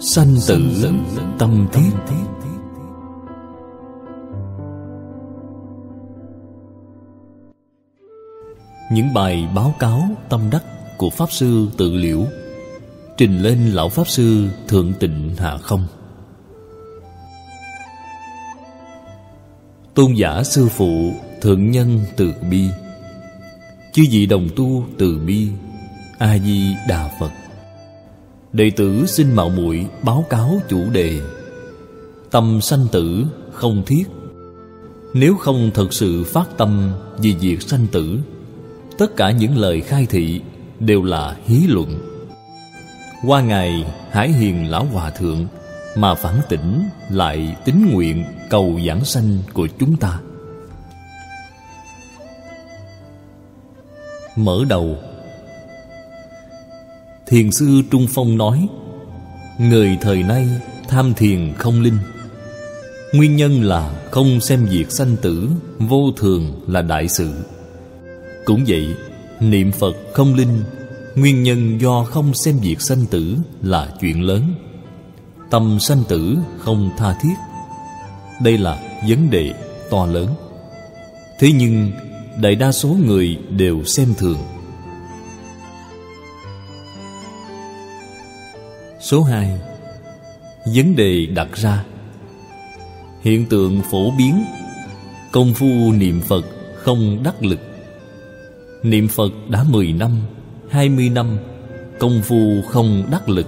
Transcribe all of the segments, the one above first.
sanh tử tâm thiết. Những bài báo cáo tâm đắc của pháp sư tự liễu trình lên lão pháp sư thượng tịnh hạ không. Tôn giả sư phụ thượng nhân từ bi, chư vị đồng tu từ bi, a di đà phật đệ tử xin mạo muội báo cáo chủ đề. Tâm sanh tử không thiết. Nếu không thật sự phát tâm vì việc sanh tử, tất cả những lời khai thị đều là hí luận. Qua ngày, hải hiền lão hòa thượng mà phản tỉnh lại tín nguyện cầu giảng sanh của chúng ta. Mở đầu thiền sư trung phong nói, người thời nay tham thiền không linh. Nguyên nhân là không xem việc sanh tử vô thường là đại sự. Cũng vậy, niệm phật không linh, nguyên nhân do không xem việc sanh tử là chuyện lớn. Tâm sanh tử không tha thiết. Đây là vấn đề to lớn. Thế nhưng, đại đa số người đều xem thường số hai. Vấn đề đặt ra. Hiện tượng phổ biến. Công phu niệm phật không đắc lực. Niệm phật đã mười năm, hai mươi năm, công phu không đắc lực.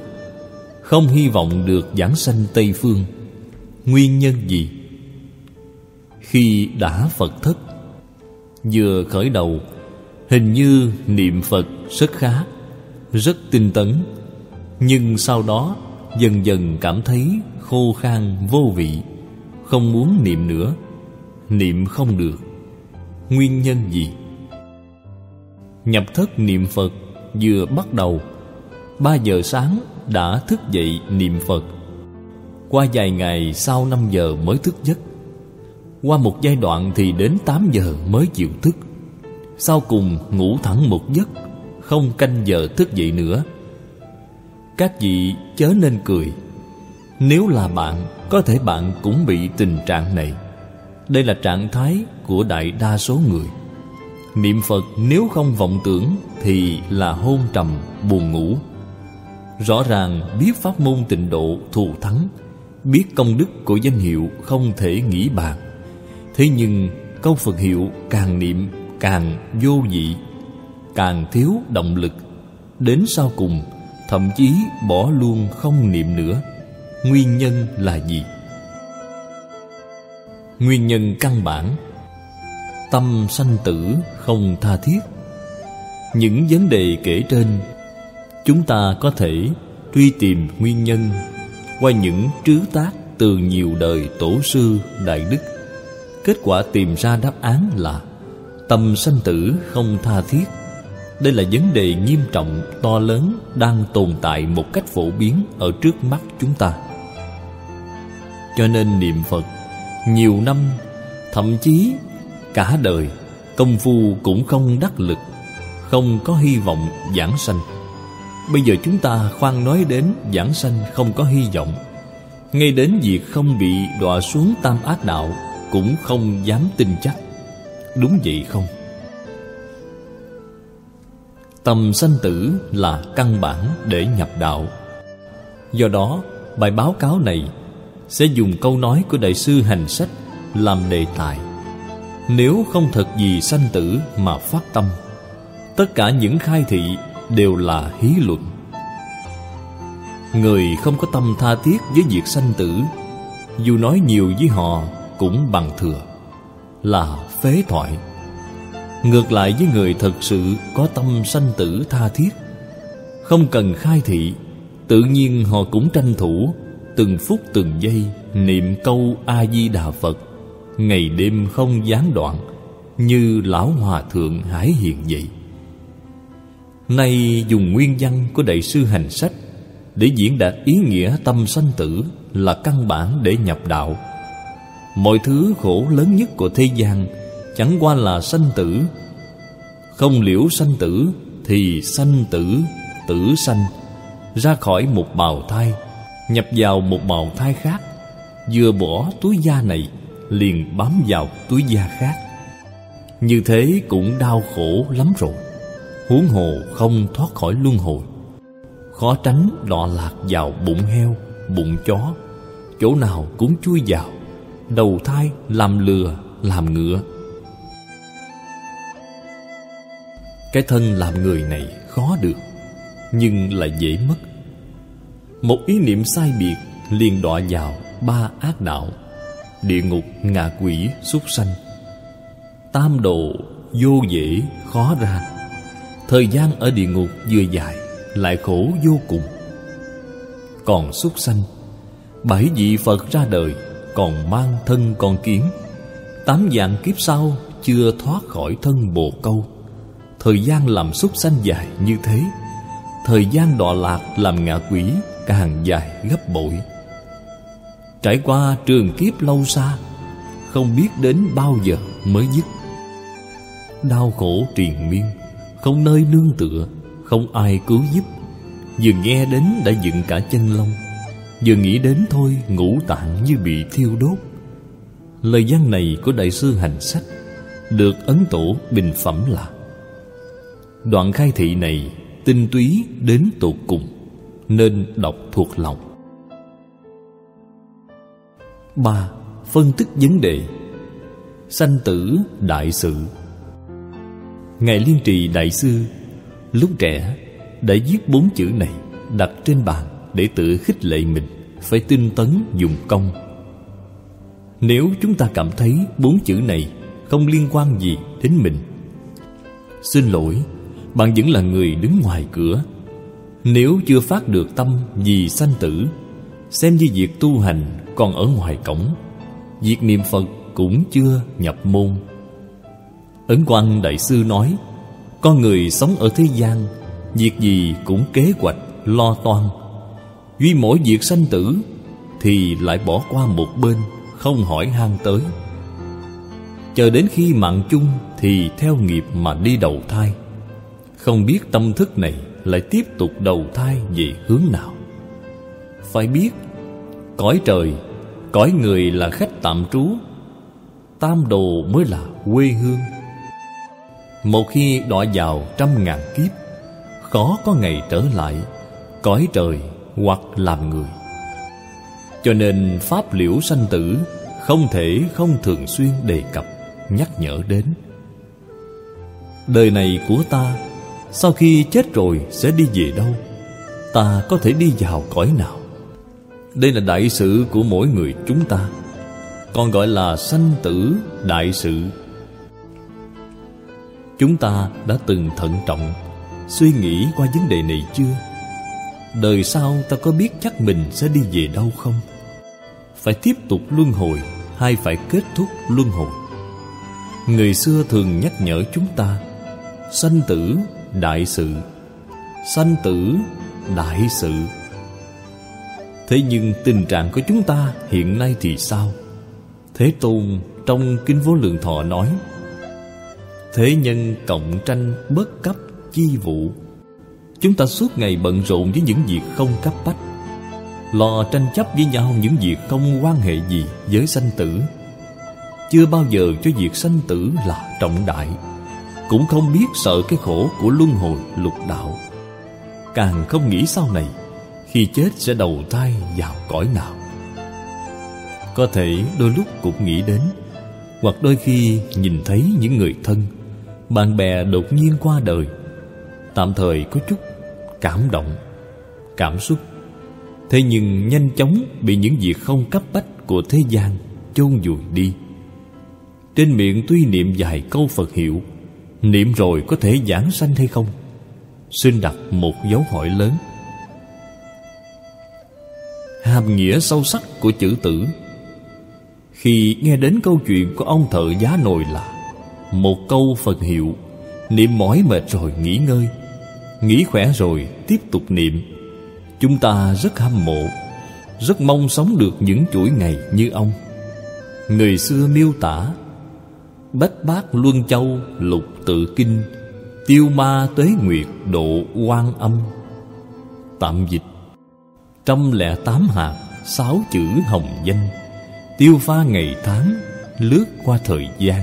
Không hy vọng được giảng sanh tây phương. Nguyên nhân gì? Khi đã phật thất, vừa khởi đầu, hình như niệm phật rất khá, rất tinh tấn nhưng sau đó, dần dần cảm thấy khô khan vô vị, không muốn niệm nữa. Niệm không được. Nguyên nhân gì? Nhập thất niệm phật vừa bắt đầu. Ba giờ sáng đã thức dậy niệm phật. Qua vài ngày sau năm giờ mới thức giấc. Qua một giai đoạn thì đến tám giờ mới chịu thức. Sau cùng ngủ thẳng một giấc, Không canh giờ thức dậy nữa. Các vị chớ nên cười. Nếu là bạn Có thể bạn cũng bị tình trạng này. Đây là trạng thái của đại đa số người. Niệm Phật nếu không vọng tưởng Thì là hôn trầm, buồn ngủ. Rõ ràng biết pháp môn tịnh độ thù thắng Biết công đức của danh hiệu không thể nghĩ bàn. Thế nhưng câu Phật hiệu càng niệm càng vô vị Càng thiếu động lực. Đến sau cùng Thậm chí bỏ luôn không niệm nữa. Nguyên nhân là gì? Nguyên nhân căn bản. Tâm sanh tử không tha thiết. Những vấn đề kể trên, Chúng ta có thể truy tìm nguyên nhân Qua những trứ tác từ nhiều đời tổ sư Đại Đức. Kết quả tìm ra đáp án là Tâm sanh tử không tha thiết. Đây là vấn đề nghiêm trọng, to lớn Đang tồn tại một cách phổ biến Ở trước mắt chúng ta. Cho nên niệm Phật Nhiều năm Thậm chí cả đời Công phu cũng không đắc lực Không có hy vọng giảng sanh. Bây giờ chúng ta khoan nói đến giảng sanh không có hy vọng. Ngay đến việc không bị đọa xuống tam ác đạo cũng không dám tin chắc. Đúng vậy không? Tâm sanh tử là căn bản để nhập đạo. Do đó, bài báo cáo này sẽ dùng câu nói của đại sư hành sách làm đề tài. Nếu không thật gì sanh tử mà phát tâm, tất cả những khai thị đều là hí luận. Người không có tâm tha thiết với việc sanh tử, dù nói nhiều với họ cũng bằng thừa, là phế thoại ngược lại với người thật sự có tâm sanh tử tha thiết, không cần khai thị, tự nhiên họ cũng tranh thủ từng phút từng giây niệm câu a di đà phật. Ngày đêm không gián đoạn, như lão hòa thượng hải hiện vậy. Nay dùng nguyên văn của đại sư hành sách để diễn đạt ý nghĩa tâm sanh tử là căn bản để nhập đạo. Mọi thứ khổ lớn nhất của thế gian chẳng qua là sanh tử. Không liễu sanh tử thì sanh tử tử sanh. Ra khỏi một bào thai, Nhập vào một bào thai khác Vừa bỏ túi da này, Liền bám vào túi da khác. Như thế cũng đau khổ lắm rồi. Huống hồ không thoát khỏi luân hồi. Khó tránh đọa lạc vào bụng heo, Bụng chó. Chỗ nào cũng chui vào, Đầu thai làm lừa, Làm ngựa. Cái thân làm người này khó được Nhưng lại dễ mất. Một ý niệm sai biệt liền đọa vào ba ác đạo Địa ngục, ngạ quỷ, súc sanh. Tam độ vô dễ khó ra. Thời gian ở địa ngục vừa dài Lại khổ vô cùng. Còn súc sanh Bảy vị Phật ra đời Còn mang thân con kiến. Tám dạng kiếp sau Chưa thoát khỏi thân bồ câu. Thời gian làm súc sanh dài như thế, Thời gian đọa lạc làm ngạ quỷ Càng dài gấp bội. Trải qua trường kiếp lâu xa, Không biết đến bao giờ mới dứt. Đau khổ triền miên, Không nơi nương tựa, Không ai cứu giúp. Vừa nghe đến đã dựng cả chân lông, Vừa nghĩ đến thôi ngũ tạng như bị thiêu đốt. Lời văn này của Đại sư Hành Sách Được Ấn Tổ bình phẩm là Đoạn khai thị này tinh túy đến tột cùng, Nên đọc thuộc lòng. Ba, Phân tích vấn đề. Sanh tử đại sự. Ngài Liên Trì Đại Sư, Lúc trẻ đã viết bốn chữ này Đặt trên bàn để tự khích lệ mình, Phải tinh tấn dùng công. Nếu chúng ta cảm thấy bốn chữ này Không liên quan gì đến mình, Xin lỗi bạn vẫn là người đứng ngoài cửa. Nếu chưa phát được tâm vì sanh tử Xem như việc tu hành còn ở ngoài cổng Việc niệm Phật cũng chưa nhập môn. Ấn Quang Đại Sư nói Con người sống ở thế gian Việc gì cũng kế hoạch, lo toan. Duy mỗi việc sanh tử Thì lại bỏ qua một bên Không hỏi han tới. Chờ đến khi mạng chung Thì theo nghiệp mà đi đầu thai. Không biết tâm thức này Lại tiếp tục đầu thai về hướng nào. Phải biết, Cõi trời, Cõi người là khách tạm trú, Tam đồ mới là quê hương. Một khi đọa vào trăm ngàn kiếp, Khó có ngày trở lại Cõi trời hoặc làm người. Cho nên Pháp liễu sanh tử Không thể không thường xuyên đề cập, Nhắc nhở đến. Đời này của ta sau khi chết rồi sẽ đi về đâu Ta có thể đi vào cõi nào đây là đại sự của mỗi người chúng ta Còn gọi là sanh tử đại sự Chúng ta đã từng thận trọng, Suy nghĩ qua vấn đề này chưa? Đời sau ta có biết chắc mình sẽ đi về đâu không? Phải tiếp tục luân hồi Hay phải kết thúc luân hồi? Người xưa thường nhắc nhở chúng ta, Sanh tử đại sự. Sanh tử, đại sự. Thế nhưng tình trạng của chúng ta hiện nay thì sao? Thế Tôn trong Kinh Vô Lượng Thọ nói, Thế nhân cộng tranh bất cấp chi vụ. Chúng ta suốt ngày bận rộn với những việc không cấp bách. Lo tranh chấp với nhau những việc không quan hệ gì với sanh tử. Chưa bao giờ cho việc sanh tử là trọng đại. Cũng không biết sợ cái khổ của luân hồi lục đạo. Càng không nghĩ sau này, khi chết sẽ đầu thai vào cõi nào. Có thể đôi lúc cũng nghĩ đến, hoặc đôi khi nhìn thấy những người thân, bạn bè đột nhiên qua đời. Tạm thời có chút cảm động, cảm xúc. Thế nhưng nhanh chóng bị những việc không cấp bách của thế gian chôn vùi đi. Trên miệng tuy niệm vài câu phật hiệu niệm rồi có thể giảng sanh hay không? Xin đặt một dấu hỏi lớn. Hàm nghĩa sâu sắc của chữ tử. Khi nghe đến câu chuyện của ông thợ giá nồi là một câu phật hiệu, niệm mỏi mệt rồi nghỉ ngơi. Nghỉ khỏe rồi tiếp tục niệm. Chúng ta rất hâm mộ, rất mong sống được những chuỗi ngày như ông. Người xưa miêu tả, bách bát luân châu lục tự kinh, tiêu ma tế nguyệt độ quan âm. Tạm dịch, Trăm lẻ tám hạt, Sáu chữ hồng danh. Tiêu pha ngày tháng, Lướt qua thời gian.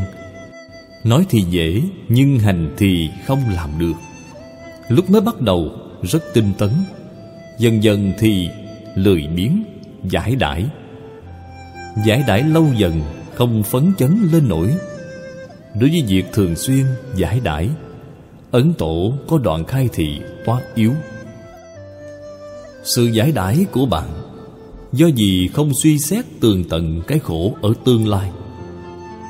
Nói thì dễ, Nhưng hành thì không làm được. Lúc mới bắt đầu, Rất tinh tấn. Dần dần thì lười biếng, Giải đãi. Giải đãi lâu dần, Không phấn chấn lên nổi. Đối với việc thường xuyên giải đãi Ấn tổ có đoạn khai thị quá yếu. Sự giải đãi của bạn Do gì không suy xét tường tận cái khổ ở tương lai.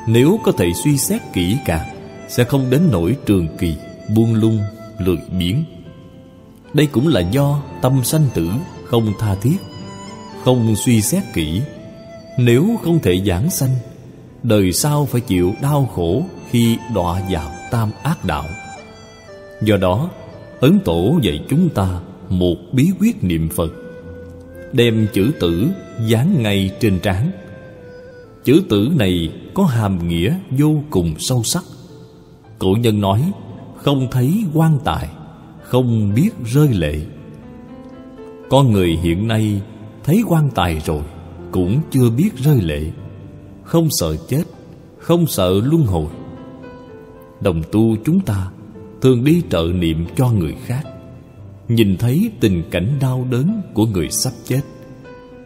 Nếu có thể suy xét kỹ càng Sẽ không đến nỗi trường kỳ Buông lung, lười biếng. Đây cũng là do tâm sanh tử không tha thiết Không suy xét kỹ. Nếu không thể giảng sanh Đời sau phải chịu đau khổ khi đọa vào tam ác đạo. Do đó, Ấn Tổ dạy chúng ta Một bí quyết niệm Phật, Đem chữ tử dán ngay trên trán. Chữ tử này có hàm nghĩa vô cùng sâu sắc. Cổ nhân nói, Không thấy quan tài, Không biết rơi lệ. Con người hiện nay Thấy quan tài rồi, Cũng chưa biết rơi lệ. Không sợ chết, Không sợ luân hồi. Đồng tu chúng ta, Thường đi trợ niệm cho người khác. Nhìn thấy tình cảnh đau đớn của người sắp chết,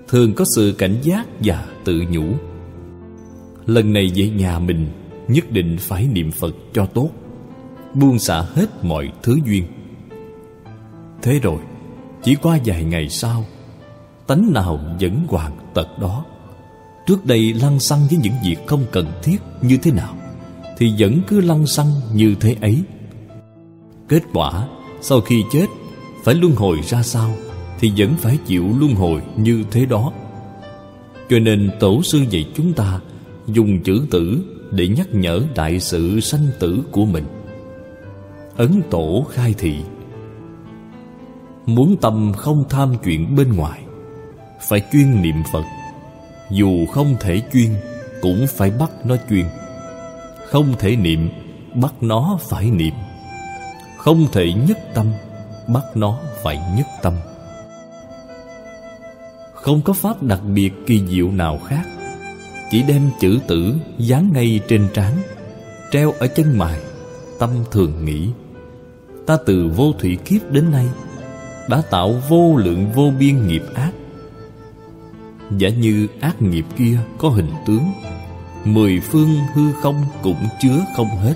Thường có sự cảnh giác và tự nhủ. Lần này về nhà mình, Nhất định phải niệm Phật cho tốt, Buông xả hết mọi thứ duyên. Thế rồi, Chỉ qua vài ngày sau, Tánh nào vẫn hoàn tật đó. Trước đây lăng xăng với những việc không cần thiết như thế nào? Thì vẫn cứ lăng xăng như thế ấy. Kết quả, sau khi chết, Phải luân hồi ra sao Thì vẫn phải chịu luân hồi như thế đó. Cho nên tổ sư dạy chúng ta Dùng chữ tử để nhắc nhở đại sự sanh tử của mình. Ấn tổ khai thị, Muốn tâm không tham chuyện bên ngoài, Phải chuyên niệm Phật. Dù không thể chuyên, Cũng phải bắt nó chuyên. Không thể niệm, Bắt nó phải niệm. Không thể nhất tâm, Bắt nó phải nhất tâm. Không có pháp đặc biệt kỳ diệu nào khác. Chỉ đem chữ tử dán ngay trên trán, Treo ở chân mày, Tâm thường nghĩ. Ta từ vô thủy kiếp đến nay, Đã tạo vô lượng vô biên nghiệp ác. Giả như ác nghiệp kia có hình tướng Mười phương hư không cũng chứa không hết.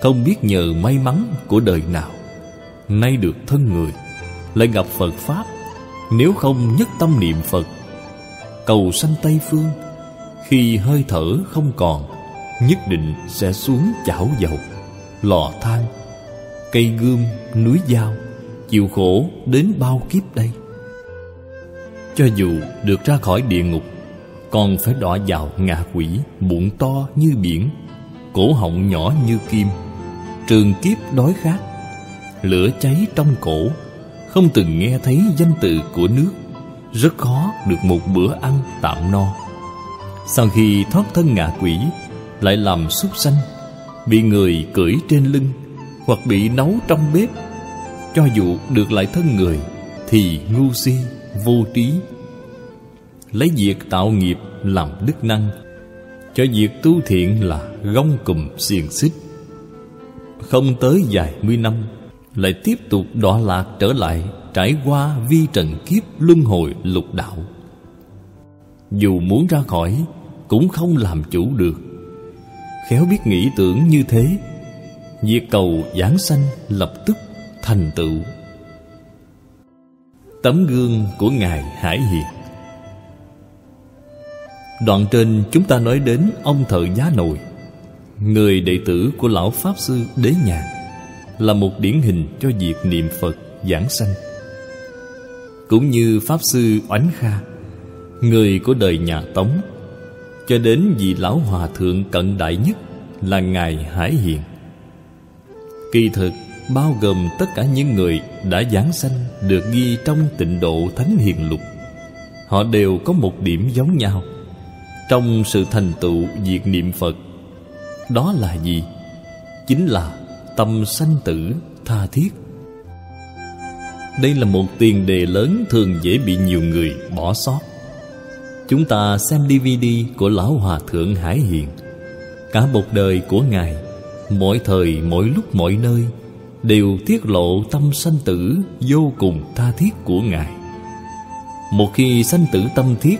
Không biết nhờ may mắn của đời nào Nay được thân người Lại gặp Phật Pháp. Nếu không nhất tâm niệm Phật Cầu sanh Tây Phương Khi hơi thở không còn Nhất định sẽ xuống chảo dầu Lò than Cây gươm, núi dao Chịu khổ đến bao kiếp đây. Cho dù được ra khỏi địa ngục còn phải đọa vào ngạ quỷ Bụng to như biển Cổ họng nhỏ như kim. Trường kiếp đói khát Lửa cháy trong cổ. Không từng nghe thấy danh từ của nước Rất khó được một bữa ăn tạm no. Sau khi thoát thân ngạ quỷ Lại làm súc sanh Bị người cưỡi trên lưng Hoặc bị nấu trong bếp. Cho dù được lại thân người Thì ngu si, vô trí Lấy việc tạo nghiệp làm đức năng. Cho việc tu thiện là gông cùm xiềng xích. Không tới vài mươi năm, Lại tiếp tục đọa lạc trở lại Trải qua vi trần kiếp luân hồi lục đạo. Dù muốn ra khỏi, Cũng không làm chủ được. Khéo biết nghĩ tưởng như thế, Việc cầu giảng sanh lập tức thành tựu. Tấm gương của Ngài Hải Hiền Đoạn trên chúng ta nói đến ông thợ giá nội Người đệ tử của Lão Pháp Sư Đế nhạc Là một điển hình cho việc niệm Phật giảng sanh. Cũng như Pháp Sư Oánh Kha, Người của đời nhà Tống, Cho đến vị Lão Hòa Thượng cận đại nhất Là Ngài Hải Hiền. Kỳ thực, bao gồm tất cả những người đã giảng sanh Được ghi trong tịnh độ Thánh Hiền Lục, Họ đều có một điểm giống nhau. Trong sự thành tựu việc niệm Phật. Đó là gì? Chính là tâm sanh tử tha thiết. Đây là một tiền đề lớn thường dễ bị nhiều người bỏ sót. Chúng ta xem DVD của Lão Hòa Thượng Hải Hiền. Cả một đời của Ngài Mỗi thời, mỗi lúc, mọi nơi Đều tiết lộ tâm sanh tử vô cùng tha thiết của Ngài. Một khi sanh tử tâm thiết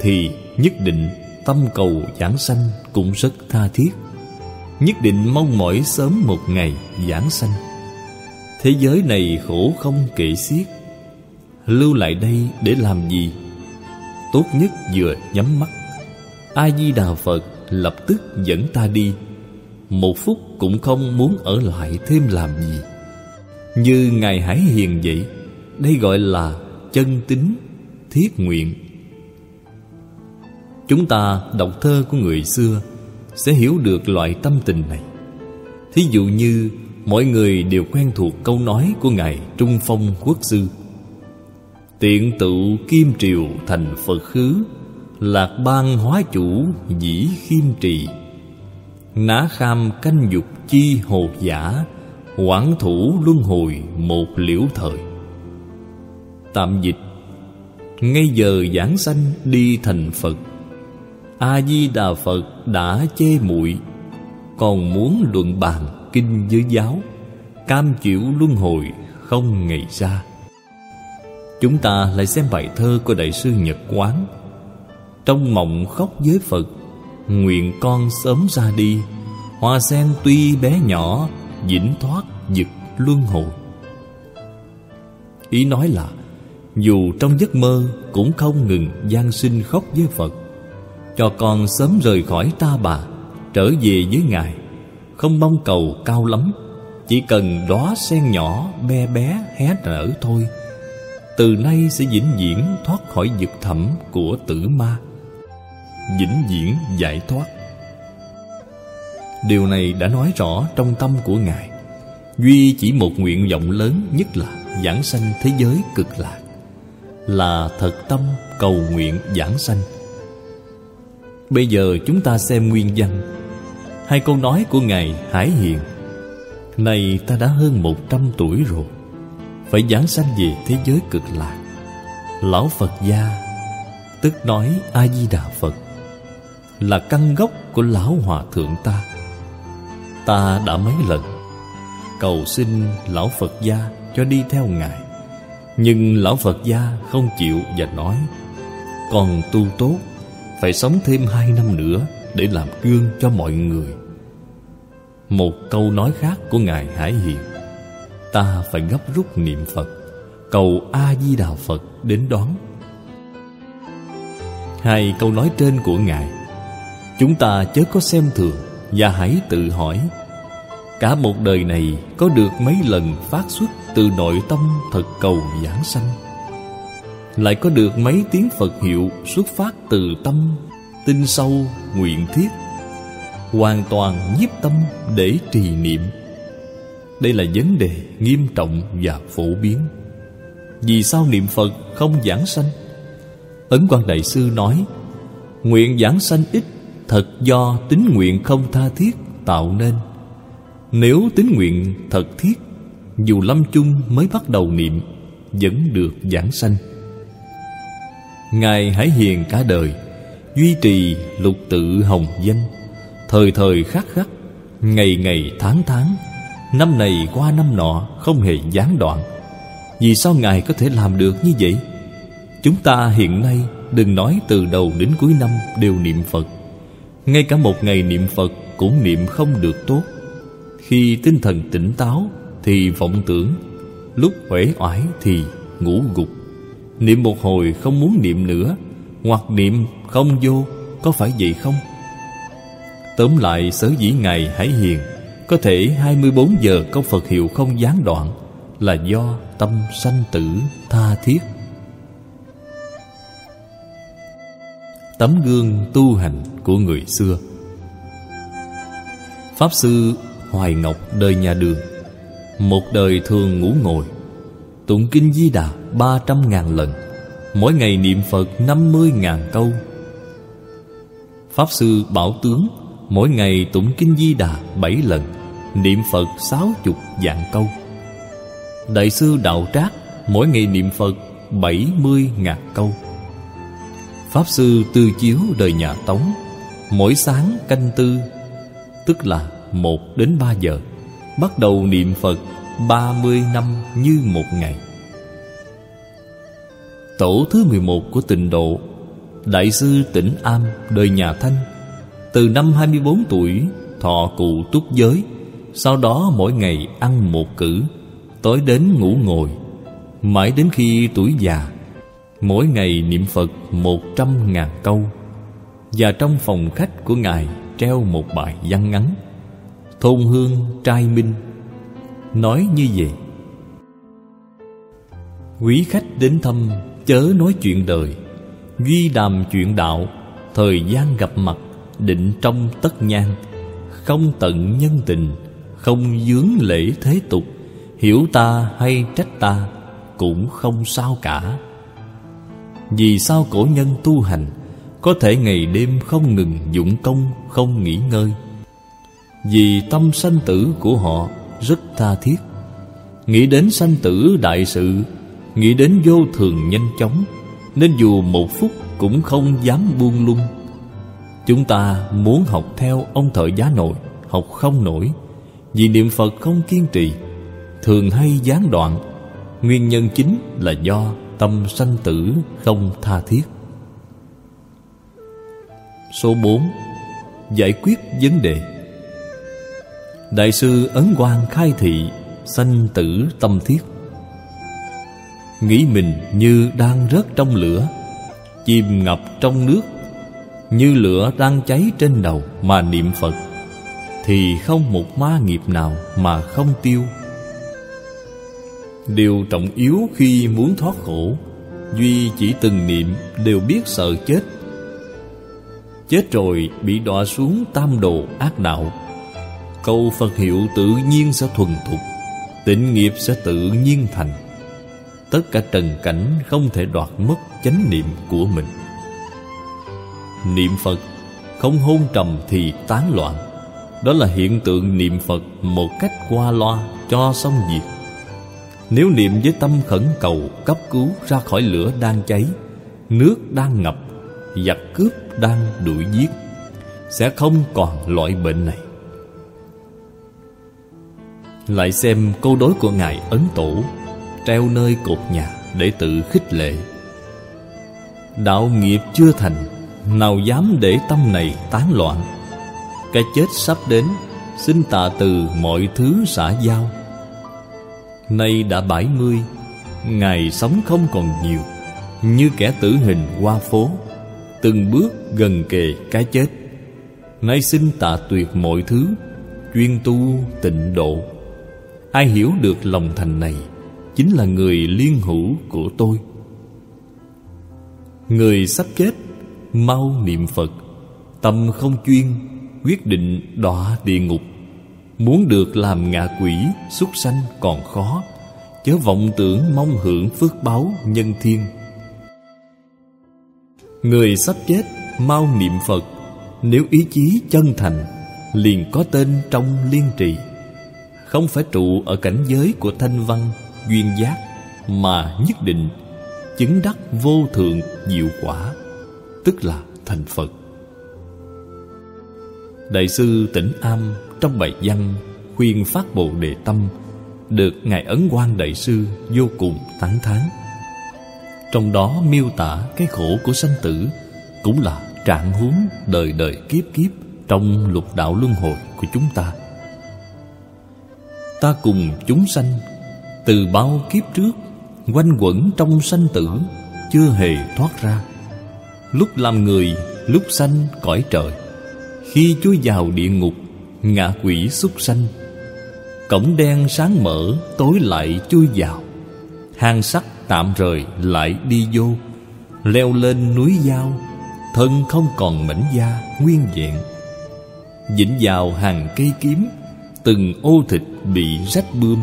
Thì nhất định tâm cầu giảng sanh cũng rất tha thiết. Nhất định mong mỏi sớm một ngày giảng sanh. Thế giới này khổ không kể xiết. Lưu lại đây để làm gì? Tốt nhất vừa nhắm mắt. A-di-đà Phật lập tức dẫn ta đi. Một phút cũng không muốn ở lại thêm làm gì. Như Ngài Hải Hiền vậy Đây gọi là chân tính, thiết nguyện. Chúng ta đọc thơ của người xưa, Sẽ hiểu được loại tâm tình này. Thí dụ như, Mọi người đều quen thuộc câu nói của Ngài Trung Phong Quốc Sư. Tiện tự kim triều thành Phật khứ, Lạc bang hóa chủ dĩ khiêm trì. Ná kham canh dục chi hồ giả quản thủ luân hồi một liễu thời. Tạm dịch. Ngay giờ giảng sanh đi thành Phật A-di-đà Phật đã chê muội, Còn muốn luận bàn kinh với giáo, Cam chịu luân hồi không ngày ra. Chúng ta lại xem bài thơ của Đại sư Nhật Quán. Trong mộng khóc với Phật, Nguyện con sớm ra đi, Hoa sen tuy bé nhỏ, Vĩnh thoát dực luân hồi. Ý nói là, Dù trong giấc mơ Cũng không ngừng gian sinh khóc với Phật cho con sớm rời khỏi ta bà, Trở về với Ngài. Không mong cầu cao lắm, Chỉ cần đóa sen nhỏ be bé hé nở thôi. Từ nay sẽ vĩnh viễn thoát khỏi vực thẳm của tử ma. Vĩnh viễn giải thoát. Điều này đã nói rõ trong tâm của ngài. Duy chỉ một nguyện vọng lớn nhất là giảng sanh thế giới cực lạc, là thật tâm cầu nguyện giảng sanh bây giờ chúng ta xem nguyên văn. Hai câu nói của ngài hải hiền. Này, ta đã hơn một trăm tuổi rồi. Phải giảng sanh về thế giới cực lạc. Lão phật gia, tức nói a di đà phật, là căn gốc của lão hòa thượng ta. Ta đã mấy lần cầu xin lão phật gia cho đi theo ngài. Nhưng lão phật gia không chịu và nói, còn tu tốt phải sống thêm hai năm nữa để làm gương cho mọi người một câu nói khác của ngài hải hiền ta phải gấp rút niệm Phật cầu A Di Đà Phật đến đón. Hai câu nói trên của ngài, chúng ta chớ có xem thường và hãy tự hỏi: cả một đời này có được mấy lần phát xuất từ nội tâm thật cầu giảng sanh, lại có được mấy tiếng Phật hiệu xuất phát từ tâm tin sâu nguyện thiết, hoàn toàn nhiếp tâm để trì niệm. Đây là vấn đề nghiêm trọng và phổ biến. Vì sao niệm Phật không giảng sanh? Ấn quan Đại Sư nói Nguyện giảng sanh ít Thật do tính nguyện không tha thiết tạo nên. Nếu tính nguyện thật thiết Dù lâm chung mới bắt đầu niệm Vẫn được giảng sanh. Ngài hãy Hiền cả đời, Duy trì lục tự hồng danh. Thời thời khắc khắc, Ngày ngày tháng tháng, Năm này qua năm nọ không hề gián đoạn. Vì sao Ngài có thể làm được như vậy? Chúng ta hiện nay đừng nói từ đầu đến cuối năm đều niệm Phật. Ngay cả một ngày niệm Phật cũng niệm không được tốt. Khi tinh thần tỉnh táo thì vọng tưởng, Lúc uể oải thì ngủ gục. Niệm một hồi không muốn niệm nữa, Hoặc niệm không vô, Có phải vậy không? Tóm lại, sở dĩ Ngài Hải Hiền, có thể 24 giờ câu Phật hiệu không gián đoạn, Là do tâm sanh tử tha thiết. Tấm gương tu hành của người xưa. Pháp Sư Hoài Ngọc đời nhà đường, Một đời thường ngủ ngồi, Tụng Kinh Di Đà ba trăm ngàn lần, Mỗi ngày niệm Phật năm mươi ngàn câu. Pháp Sư Bảo Tướng Mỗi ngày tụng Kinh Di Đà bảy lần, Niệm Phật sáu chục dạng câu. Đại sư Đạo Trác Mỗi ngày niệm Phật bảy mươi ngàn câu. Pháp Sư Tư Chiếu đời nhà Tống Mỗi sáng canh tư, Tức là một đến ba giờ, Bắt đầu niệm Phật ba mươi năm như một ngày. Tổ thứ mười một của tịnh độ, Đại sư Tỉnh Am đời nhà Thanh. Từ năm hai mươi bốn tuổi, Thọ cụ túc giới. Sau đó mỗi ngày ăn một cử, Tối đến ngủ ngồi. Mãi đến khi tuổi già, Mỗi ngày niệm Phật một trăm ngàn câu. Và trong phòng khách của Ngài Treo một bài văn ngắn, Thôn hương trai minh. Nói như vậy. Quý khách đến thăm Chớ nói chuyện đời Duy đàm chuyện đạo, Thời gian gặp mặt, Định trong tất nhan. Không tận nhân tình, Không dướng lễ thế tục, Hiểu ta hay trách ta Cũng không sao cả. Vì sao cổ nhân tu hành, Có thể ngày đêm không ngừng dụng công, Không nghỉ ngơi? Vì tâm sanh tử của họ Rất tha thiết. Nghĩ đến sanh tử đại sự Nghĩ đến vô thường nhanh chóng, Nên dù một phút cũng không dám buông lung. Chúng ta muốn học theo ông thợ giá nội, Học không nổi, Vì niệm Phật không kiên trì, Thường hay gián đoạn. Nguyên nhân chính là do tâm sanh tử không tha thiết. Số 4 Giải quyết vấn đề. Đại sư Ấn Quang khai thị Sanh tử tâm thiết. Nghĩ mình như đang rớt trong lửa, Chìm ngập trong nước, Như lửa đang cháy trên đầu mà niệm Phật, Thì không một ma nghiệp nào mà không tiêu. Điều trọng yếu khi muốn thoát khổ, Duy chỉ từng niệm đều biết sợ chết. Chết rồi bị đọa xuống tam đồ ác đạo. Câu Phật hiệu tự nhiên sẽ thuần thục, Tịnh nghiệp sẽ tự nhiên thành. Tất cả trần cảnh không thể đoạt mất chánh niệm của mình. Niệm Phật không hôn trầm thì tán loạn. Đó là hiện tượng niệm Phật một cách qua loa cho xong việc. Nếu niệm với tâm khẩn cầu cấp cứu ra khỏi lửa đang cháy, Nước đang ngập, Giặc cướp đang đuổi giết, Sẽ không còn loại bệnh này. Lại xem câu đối của Ngài Ấn Tổ. Treo nơi cột nhà để tự khích lệ. Đạo nghiệp chưa thành, Nào dám để tâm này tán loạn. Cái chết sắp đến, Xin tạ từ mọi thứ xã giao. Nay đã bảy mươi, Ngày sống không còn nhiều. Như kẻ tử hình qua phố, Từng bước gần kề cái chết. Nay xin tạ tuyệt mọi thứ, Chuyên tu tịnh độ. Ai hiểu được lòng thành này Chính là người liên hữu của tôi. Người sắp chết, Mau niệm Phật, Tâm không chuyên, Quyết định đọa địa ngục. Muốn được làm ngạ quỷ, Súc sanh còn khó, Chớ vọng tưởng mong hưởng phước báo nhân thiên. Người sắp chết, Mau niệm Phật, Nếu ý chí chân thành, Liền có tên trong liên trì. Không phải trụ ở cảnh giới của thanh văn Duyên giác Mà nhất định, chứng đắc vô thượng diệu quả, tức là thành phật. Đại sư tỉnh am trong bài văn khuyên phát bồ đề tâm được ngài ấn quan đại sư vô cùng tán thán. Trong đó miêu tả cái khổ của sanh tử cũng là trạng huống đời đời kiếp kiếp trong lục đạo luân hồi của chúng ta. Ta cùng chúng sanh từ bao kiếp trước, quanh quẩn trong sanh tử chưa hề thoát ra. Lúc làm người, lúc sanh cõi trời. Khi chui vào địa ngục, ngạ quỷ súc sanh. Cổng đen sáng mở, tối lại chui vào. Hang sắt tạm rời lại đi vô. Leo lên núi dao thân không còn mảnh da nguyên vẹn. Vĩnh vào hàng cây kiếm, từng ô thịt bị rách bươm.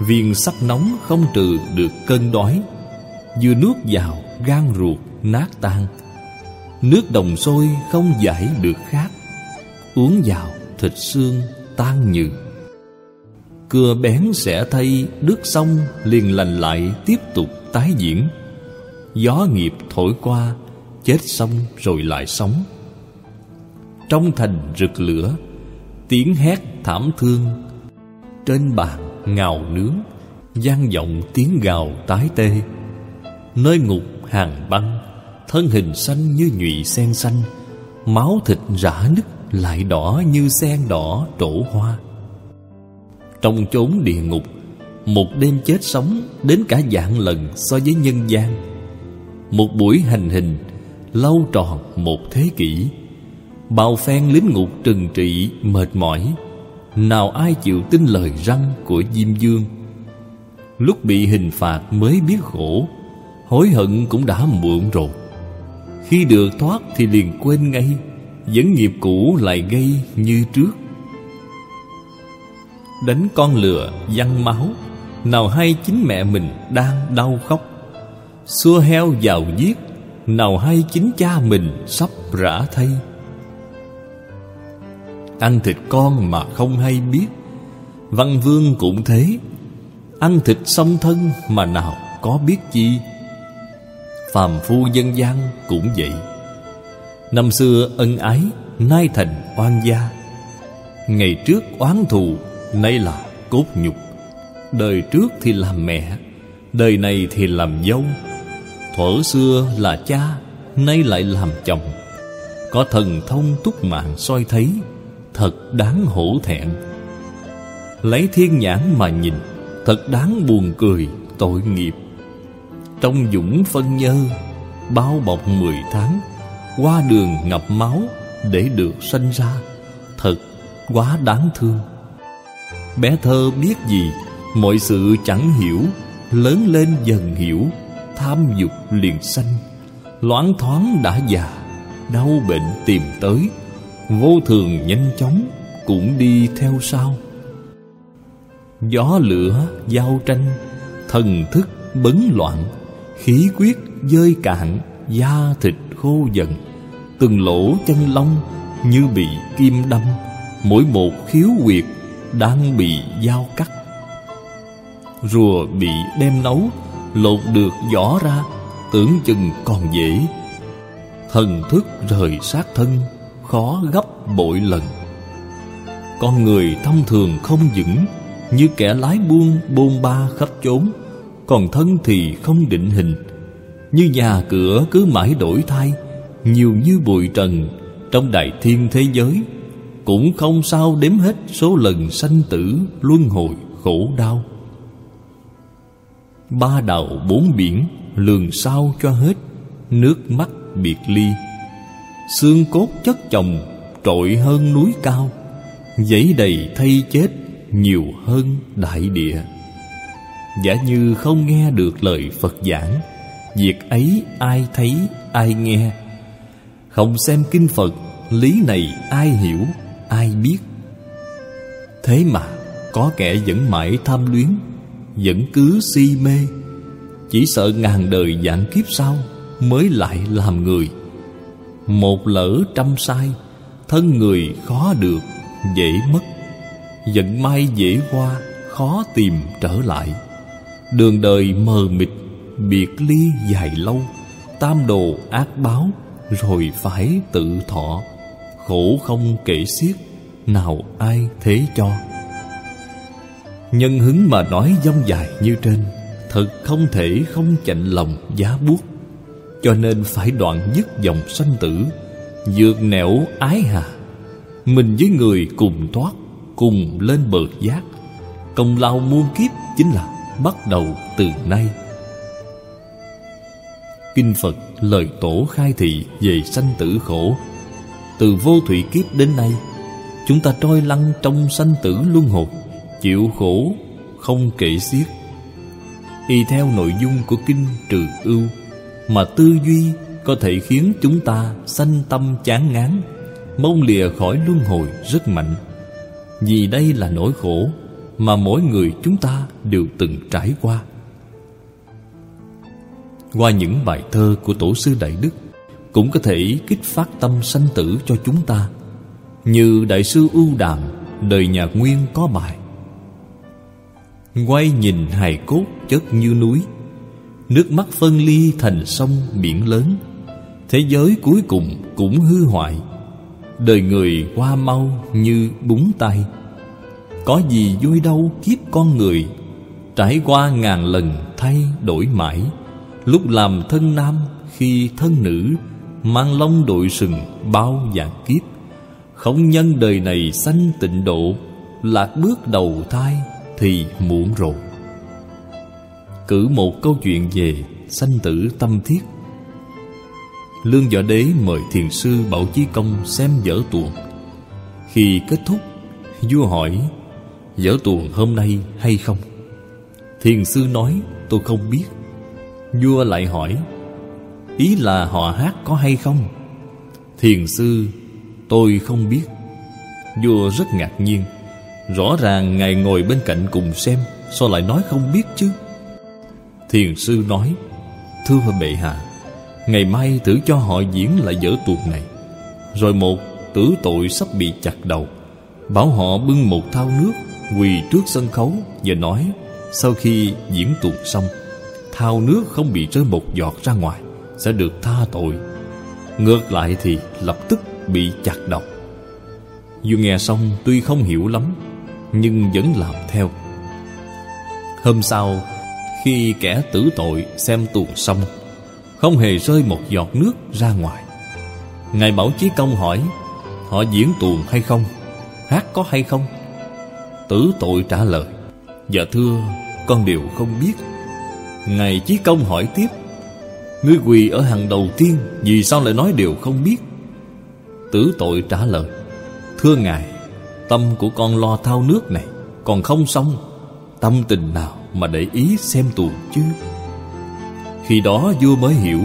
Viên sắt nóng không trừ được cơn đói Vừa nuốt vào gan ruột nát tan. Nước đồng sôi không giải được khát, Uống vào thịt xương tan nhừ. Cưa bén sẽ thay đứt xong, liền lành lại tiếp tục tái diễn. Gió nghiệp thổi qua, Chết xong rồi lại sống. Trong thành rực lửa, Tiếng hét thảm thương Trên bàn ngào nướng gian vọng tiếng gào tái tê. Nơi ngục hàng băng, Thân hình xanh như nhụy sen xanh, Máu thịt rã nứt lại đỏ như sen đỏ trổ hoa. Trong chốn địa ngục, Một đêm chết sống đến cả dạng lần so với nhân gian. Một buổi hành hình, lâu tròn một thế kỷ. Bao phen lính ngục trừng trị, mệt mỏi nào ai chịu tin lời răng của Diêm Dương? Lúc bị hình phạt mới biết khổ, Hối hận cũng đã muộn rồi. Khi được thoát thì liền quên ngay Dẫn nghiệp cũ lại gây như trước. Đánh con lừa, văng máu, Nào hay chính mẹ mình đang đau khóc. Xua heo vào giết, Nào hay chính cha mình sắp rã thay. Ăn thịt con mà không hay biết. Văn vương cũng thế. Ăn thịt song thân mà nào có biết chi? Phàm phu dân gian cũng vậy. Năm xưa ân ái, Nay thành oan gia. Ngày trước oán thù, Nay là cốt nhục. Đời trước thì làm mẹ, Đời này thì làm dâu. Thuở xưa là cha, Nay lại làm chồng. Có thần thông túc mạng soi thấy. Thật đáng hổ thẹn. Lấy thiên nhãn mà nhìn, Thật đáng buồn cười, tội nghiệp. Trong dũng phân nhơ, Bao bọc mười tháng, Qua đường ngập máu Để được sanh ra, Thật quá đáng thương. Bé thơ biết gì, Mọi sự chẳng hiểu, Lớn lên dần hiểu, Tham dục liền sanh. Loáng thoáng đã già, Đau bệnh tìm tới Vô thường nhanh chóng Cũng đi theo sau. Gió lửa giao tranh, Thần thức bấn loạn, Khí quyết dơi cạn, Da thịt khô dần. Từng lỗ chân lông Như bị kim đâm, Mỗi một khiếu huyệt Đang bị dao cắt. Rùa bị đem nấu, Lột được vỏ ra, Tưởng chừng còn dễ. Thần thức rời sát thân Khó gấp bội lần. Con người thông thường không vững, như kẻ lái buôn bôn ba khắp chốn, Còn thân thì không định hình. Như nhà cửa cứ mãi đổi thay, Nhiều như bụi trần Trong đại thiên thế giới, Cũng không sao đếm hết số lần sanh tử Luân hồi khổ đau. Ba đầu bốn biển, Lường sao cho hết, Nước mắt biệt ly. Xương cốt chất chồng Trội hơn núi cao Giấy đầy thay chết nhiều hơn đại địa. Giả như không nghe được lời phật giảng, việc ấy ai thấy, ai nghe. Không xem kinh phật, lý này ai hiểu, ai biết. Thế mà có kẻ vẫn mãi tham luyến, vẫn cứ si mê. Chỉ sợ ngàn đời dạng kiếp sau mới lại làm người một lỡ trăm sai, thân người khó được, dễ mất. Vận may dễ qua, Khó tìm trở lại. Đường đời mờ mịt, Biệt ly dài lâu. Tam đồ ác báo, Rồi phải tự thọ. Khổ không kể xiết, Nào ai thế cho? Nhân hứng mà nói dông dài như trên, Thật không thể không chạnh lòng giá buốt. Cho nên phải đoạn dứt dòng sanh tử Dược nẻo ái hà. Mình với người cùng thoát, cùng lên bờ giác. Công lao muôn kiếp chính là bắt đầu từ nay. Kinh phật lời tổ khai thị về sanh tử khổ. Từ vô thủy kiếp đến nay, chúng ta trôi lăn trong sanh tử luân hồi chịu khổ, không kể xiết. Y theo nội dung của kinh trừ ưu mà tư duy có thể khiến chúng ta sanh tâm chán ngán mong lìa khỏi luân hồi rất mạnh. Vì đây là nỗi khổ Mà mỗi người chúng ta đều từng trải qua. Qua những bài thơ của Tổ sư Đại Đức Cũng có thể kích phát tâm sanh tử cho chúng ta. Như Đại sư Ưu Đàm, Đời nhà Nguyên có bài, Quay nhìn hài cốt chất như núi Nước mắt phân ly thành sông biển lớn. Thế giới cuối cùng cũng hư hoại. Đời người qua mau như búng tay. Có gì vui đâu kiếp con người. Trải qua ngàn lần thay đổi mãi. Lúc làm thân nam khi thân nữ, Mang lông đội sừng bao dạng kiếp. Không nhân đời này sanh tịnh độ, Lạc bước đầu thai thì muộn rồi. Cử một câu chuyện về sanh tử tâm thiết. Lương Võ Đế mời thiền sư Bảo Chí Công xem dở tuồng. Khi kết thúc, Vua hỏi Dở tuồng hôm nay hay không? Thiền sư nói, tôi không biết. Vua lại hỏi, Ý là họ hát có hay không? Thiền sư, Tôi không biết. Vua rất ngạc nhiên, Rõ ràng Ngài ngồi bên cạnh cùng xem, Sao lại nói không biết chứ? Thiền sư nói, Thưa bệ hạ, Ngày mai thử cho họ diễn lại dở tuồng này. Rồi một tử tội sắp bị chặt đầu, Bảo họ bưng một thao nước Quỳ trước sân khấu Và nói, Sau khi diễn tuồng xong Thao nước không bị rơi một giọt ra ngoài, Sẽ được tha tội. Ngược lại thì lập tức bị chặt đầu. Dù nghe xong tuy không hiểu lắm, Nhưng vẫn làm theo. Hôm sau khi kẻ tử tội xem tuồng xong không hề rơi một giọt nước ra ngoài. Ngài Bảo Chí Công hỏi, Họ diễn tuồng hay không? Hát có hay không? Tử tội trả lời Dạ thưa, con đều không biết. Ngài Chí Công hỏi tiếp, Ngươi quỳ ở hàng đầu tiên, Vì sao lại nói đều không biết? Tử tội trả lời, Thưa Ngài, Tâm của con lo thao nước này Còn không xong, Tâm tình nào mà để ý xem tuồng chứ. Khi đó vua mới hiểu,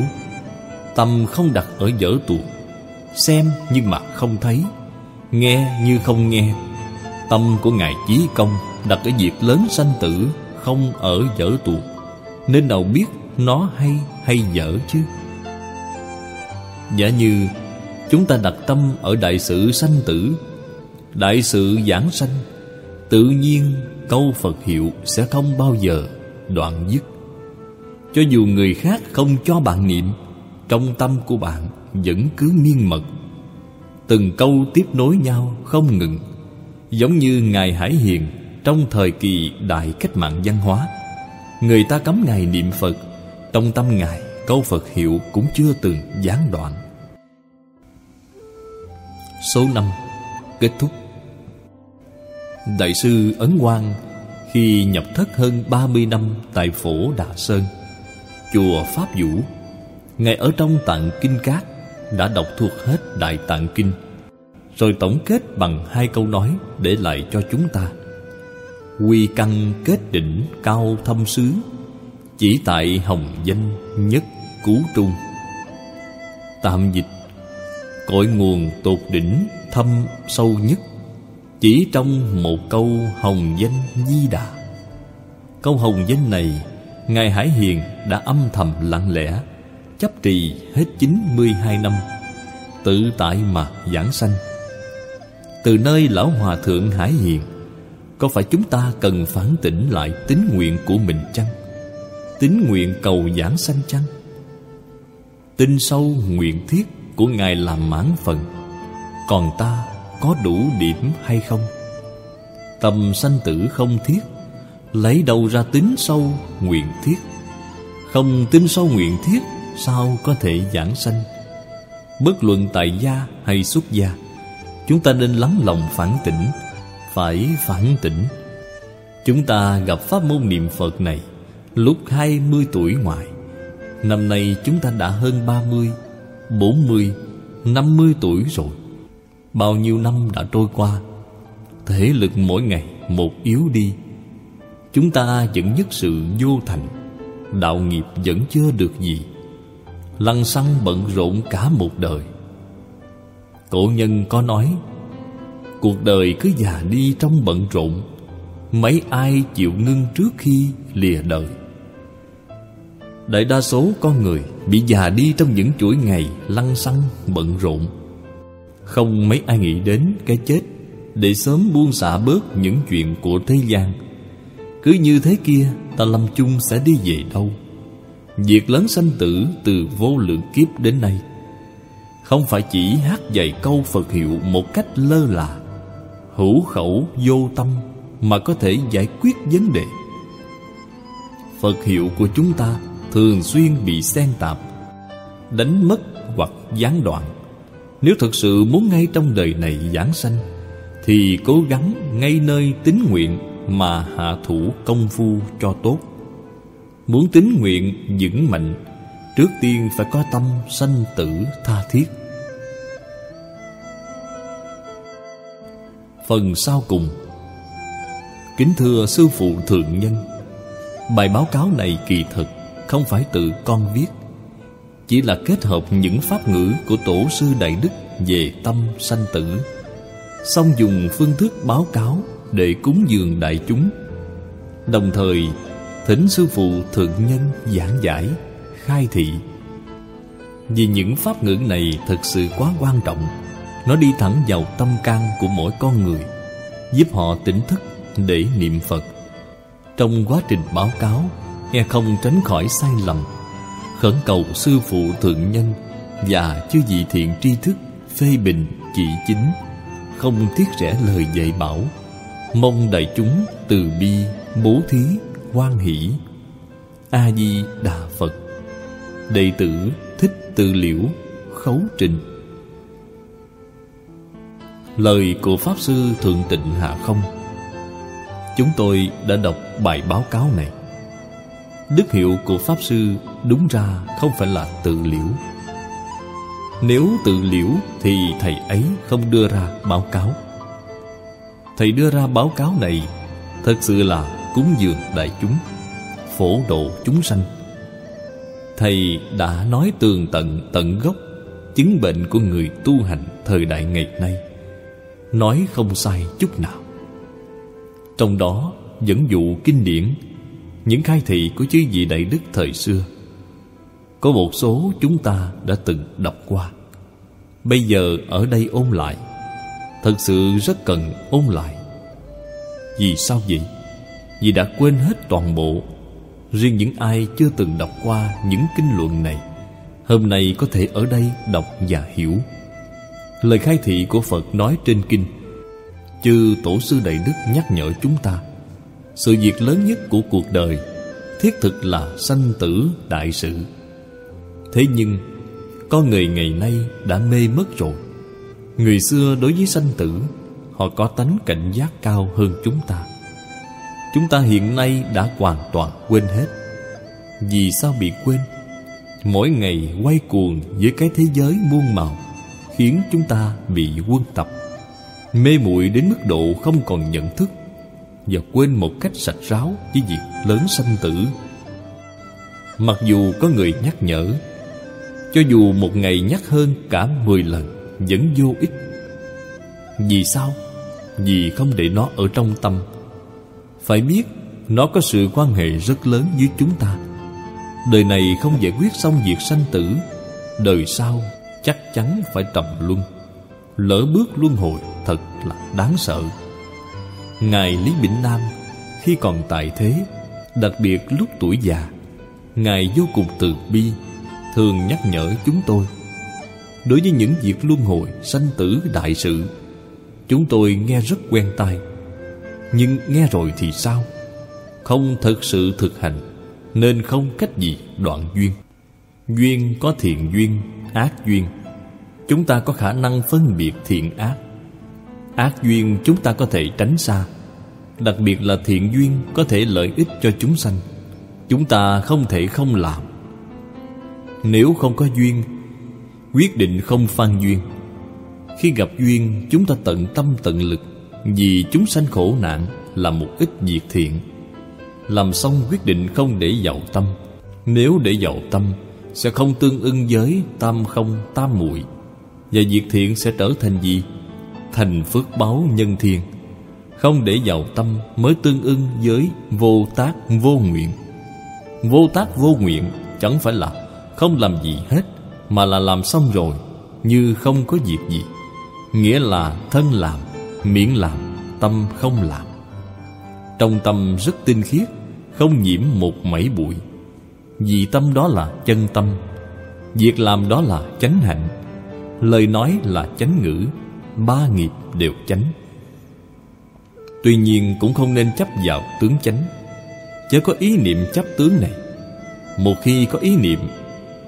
Tâm không đặt ở dở tuồng, Xem nhưng mà không thấy, Nghe như không nghe. Tâm của Ngài Chí Công Đặt ở việc lớn sanh tử Không ở dở tuồng, Nên nào biết nó hay hay dở chứ? Giả như Chúng ta đặt tâm ở đại sự sanh tử, Đại sự giảng sanh, Tự nhiên câu Phật hiệu sẽ không bao giờ đoạn dứt. Cho dù người khác không cho bạn niệm, Trong tâm của bạn vẫn cứ miên mật. Từng câu tiếp nối nhau không ngừng, Giống như Ngài Hải Hiền Trong thời kỳ đại cách mạng văn hóa. Người ta cấm Ngài niệm Phật, Trong tâm Ngài Câu Phật hiệu cũng chưa từng gián đoạn. Số năm, Kết thúc. Đại sư Ấn Quang Khi nhập thất hơn 30 năm Tại phổ Đà Sơn, chùa Pháp Vũ, Ngài ở trong tạng Kinh Cát Đã đọc thuộc hết Đại Tạng Kinh, Rồi tổng kết bằng hai câu nói Để lại cho chúng ta. Quy căn kết đỉnh cao thâm xứ, Chỉ tại hồng danh nhất cú trung. Tạm dịch, Cội nguồn tột đỉnh thâm sâu nhất chỉ trong một câu hồng danh di đà Câu hồng danh này, Ngài Hải Hiền đã âm thầm lặng lẽ, Chấp trì hết 92 năm, Tự tại mà giảng sanh Từ nơi Lão Hòa Thượng Hải Hiền, Có phải chúng ta cần phản tỉnh lại tín nguyện của mình chăng? Tín nguyện cầu giảng sanh chăng? Tin sâu nguyện thiết của Ngài làm mãn phần, Còn ta có đủ điểm hay không? Tâm sanh tử không thiết, Lấy đâu ra tính sâu nguyện thiết? Không tính sâu nguyện thiết, Sao có thể giảng sanh? Bất luận tại gia hay xuất gia, Chúng ta nên lắng lòng phản tỉnh, Phải phản tỉnh. Chúng ta gặp pháp môn niệm Phật này Lúc hai mươi tuổi ngoài. Năm nay chúng ta đã hơn ba mươi, bốn mươi, năm mươi tuổi rồi. Bao nhiêu năm đã trôi qua Thể lực mỗi ngày một yếu đi. Chúng ta vẫn nhất sự vô thành, Đạo nghiệp vẫn chưa được gì. Lăng xăng bận rộn cả một đời. Cổ nhân có nói, Cuộc đời cứ già đi trong bận rộn, Mấy ai chịu ngưng trước khi lìa đời. Đại đa số con người bị già đi trong những chuỗi ngày lăng xăng bận rộn. Không mấy ai nghĩ đến cái chết Để sớm buông xả bớt những chuyện của thế gian. Cứ như thế kia, Ta lâm chung sẽ đi về đâu? Việc lớn sanh tử từ vô lượng kiếp đến nay, Không phải chỉ hát dạy câu Phật hiệu một cách lơ là, Hữu khẩu vô tâm Mà có thể giải quyết vấn đề. Phật hiệu của chúng ta Thường xuyên bị xen tạp, Đánh mất hoặc gián đoạn. Nếu thực sự muốn ngay trong đời này giảng sanh, Thì cố gắng ngay nơi tín nguyện Mà hạ thủ công phu cho tốt. Muốn tín nguyện vững mạnh, Trước tiên phải có tâm sanh tử tha thiết. Phần sau cùng. Kính thưa Sư Phụ Thượng Nhân, Bài báo cáo này kỳ thực Không phải tự con viết. Chỉ là kết hợp những pháp ngữ Của Tổ sư Đại Đức Về tâm sanh tử. Song dùng phương thức báo cáo Để cúng dường đại chúng. Đồng thời, Thỉnh sư phụ thượng nhân giảng giải, Khai thị. Vì những pháp ngữ này thật sự quá quan trọng, Nó đi thẳng vào tâm can của mỗi con người, Giúp họ tỉnh thức để niệm Phật. Trong quá trình báo cáo, nghe không tránh khỏi sai lầm Khẩn cầu sư phụ thượng nhân Và chư vị thiện tri thức Phê bình chỉ chính, Không tiếc rẻ lời dạy bảo. Mong đại chúng từ bi, bố thí, hoan hỷ. A di đà phật. Đệ tử thích tự liễu, khấu trình. Lời của pháp sư thượng tịnh hạ không. Chúng tôi đã đọc bài báo cáo này đức hiệu của pháp sư đúng ra không phải là tự liễu. Nếu tự liễu thì thầy ấy không đưa ra báo cáo. Thầy đưa ra báo cáo này thật sự là cúng dường đại chúng, phổ độ chúng sanh. Thầy đã nói tường tận tận gốc chứng bệnh của người tu hành thời đại ngày nay, nói không sai chút nào. Trong đó dẫn dụ kinh điển những khai thị của chư vị đại đức thời xưa, có một số chúng ta đã từng đọc qua. Bây giờ ở đây ôn lại, thật sự rất cần ôn lại. Vì sao vậy? Vì đã quên hết toàn bộ. Riêng những ai chưa từng đọc qua những kinh luận này, Hôm nay có thể ở đây đọc và hiểu. Lời khai thị của Phật nói trên kinh, Chư Tổ sư Đại Đức nhắc nhở chúng ta sự việc lớn nhất của cuộc đời, Thiết thực là sanh tử đại sự. Thế nhưng có người ngày nay đã mê mất rồi. Người xưa đối với sanh tử, Họ có tánh cảnh giác cao hơn chúng ta. Chúng ta hiện nay đã hoàn toàn quên hết. Vì sao bị quên? Mỗi ngày quay cuồng với cái thế giới muôn màu, Khiến chúng ta bị quân tập, Mê muội đến mức độ không còn nhận thức. Và quên một cách sạch ráo với việc lớn sanh tử. Mặc dù có người nhắc nhở, Cho dù một ngày nhắc hơn cả mười lần Vẫn vô ích. Vì sao? Vì không để nó ở trong tâm. Phải biết, Nó có sự quan hệ rất lớn với chúng ta. Đời này không giải quyết xong việc sanh tử, Đời sau chắc chắn phải trầm luân. Lỡ bước luân hồi thật là đáng sợ. Ngài Lý Bỉnh Nam Khi còn tại thế Đặc biệt lúc tuổi già Ngài vô cùng từ bi Thường nhắc nhở chúng tôi. Đối với những việc luân hồi Sanh tử đại sự Chúng tôi nghe rất quen tai. Nhưng nghe rồi thì sao? Không thực sự thực hành Nên không cách gì đoạn duyên. Duyên có thiện duyên, ác duyên. Chúng ta có khả năng phân biệt thiện ác Ác duyên chúng ta có thể tránh xa. Đặc biệt là thiện duyên có thể lợi ích cho chúng sanh. Chúng ta không thể không làm. Nếu không có duyên, Quyết định không phan duyên. Khi gặp duyên, chúng ta tận tâm tận lực, vì chúng sanh khổ nạn là một ít việc thiện. Làm xong quyết định không để giàu tâm. Nếu để giàu tâm, Sẽ không tương ưng với tam không, tam muội. Và việc thiện sẽ trở thành gì? Thành phước báo nhân thiên Không để giàu tâm mới tương ưng với vô tác vô nguyện. Vô tác vô nguyện chẳng phải là không làm gì hết, Mà là làm xong rồi, Như không có việc gì. Nghĩa là thân làm miễn làm, tâm không làm. Trong tâm rất tinh khiết, Không nhiễm một mảy bụi. Vì tâm đó là chân tâm, Việc làm đó là chánh hạnh. Lời nói là chánh ngữ Ba nghiệp đều chánh. Tuy nhiên cũng không nên chấp vào tướng chánh. Chớ có ý niệm chấp tướng này. Một khi có ý niệm,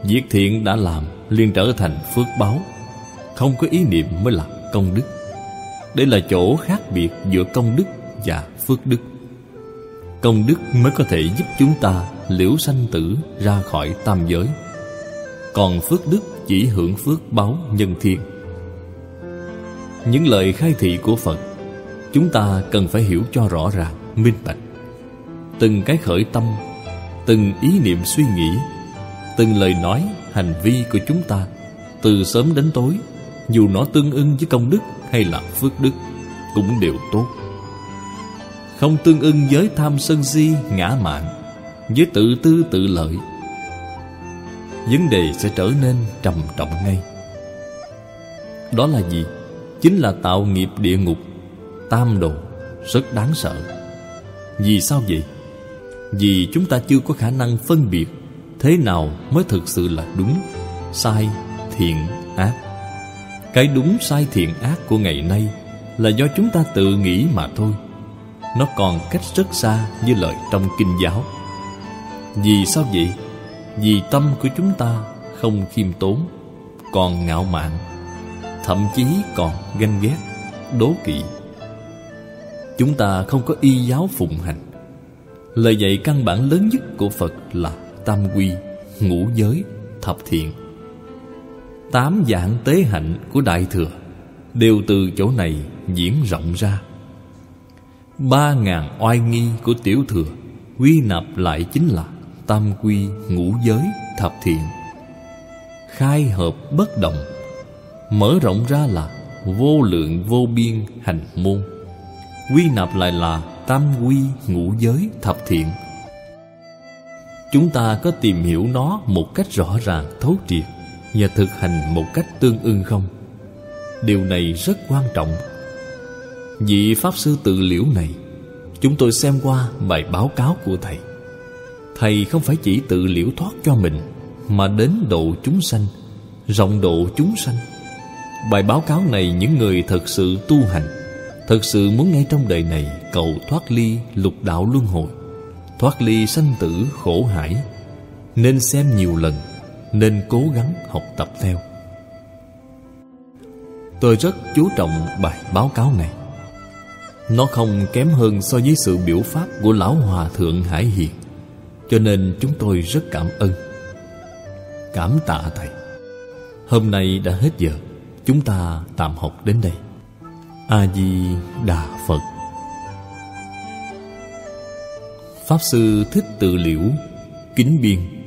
Việc thiện đã làm liền trở thành phước báo. Không có ý niệm mới là công đức. Đây là chỗ khác biệt giữa công đức và phước đức. Công đức mới có thể giúp chúng ta liễu sanh tử ra khỏi tam giới. Còn phước đức chỉ hưởng phước báo nhân thiên những lời khai thị của Phật. Chúng ta cần phải hiểu cho rõ ràng, minh bạch. Từng cái khởi tâm Từng ý niệm suy nghĩ Từng lời nói, hành vi của chúng ta Từ sớm đến tối Dù nó tương ưng với công đức hay là phước đức Cũng đều tốt. Không tương ưng với tham sân si, ngã mạn Với tự tư tự lợi Vấn đề sẽ trở nên trầm trọng ngay. Đó là gì? Chính là tạo nghiệp địa ngục. Tam đồ Rất đáng sợ. Vì sao vậy? Vì chúng ta chưa có khả năng phân biệt Thế nào mới thực sự là đúng Sai, thiện, ác. Cái đúng sai thiện ác của ngày nay Là do chúng ta tự nghĩ mà thôi. Nó còn cách rất xa như lời trong kinh giáo. Vì sao vậy? Vì tâm của chúng ta không khiêm tốn Còn ngạo mạn. Thậm chí còn ganh ghét Đố kỵ. Chúng ta không có y giáo phụng hành. Lời dạy căn bản lớn nhất của Phật là Tam quy, ngũ giới, thập thiện. Tám dạng tế hạnh của Đại Thừa Đều từ chỗ này diễn rộng ra. Ba ngàn oai nghi của Tiểu Thừa Quy nạp lại chính là Tam quy, ngũ giới, thập thiện. Khai hợp bất động Mở rộng ra là Vô lượng vô biên hành môn. Quy nạp lại là Tam quy, ngũ giới, thập thiện. Chúng ta có tìm hiểu nó một cách rõ ràng, thấu triệt Và thực hành một cách tương ưng không? Điều này rất quan trọng. Vị Pháp Sư tự liễu này Chúng tôi xem qua bài báo cáo của Thầy. Thầy không phải chỉ tự liễu thoát cho mình Mà đến độ chúng sanh Rộng độ chúng sanh. Bài báo cáo này những người thật sự tu hành, Thật sự muốn ngay trong đời này Cầu thoát ly lục đạo luân hồi, Thoát ly sanh tử khổ hải, Nên xem nhiều lần, Nên cố gắng học tập theo. Tôi rất chú trọng bài báo cáo này. Nó không kém hơn so với sự biểu pháp của Lão Hòa Thượng Hải Hiền, Cho nên chúng tôi rất cảm ơn. Cảm tạ Thầy. Hôm nay đã hết giờ. Chúng ta tạm học đến đây. A-di-đà Phật. Pháp Sư Thích Tự Liễu, Kính Biên.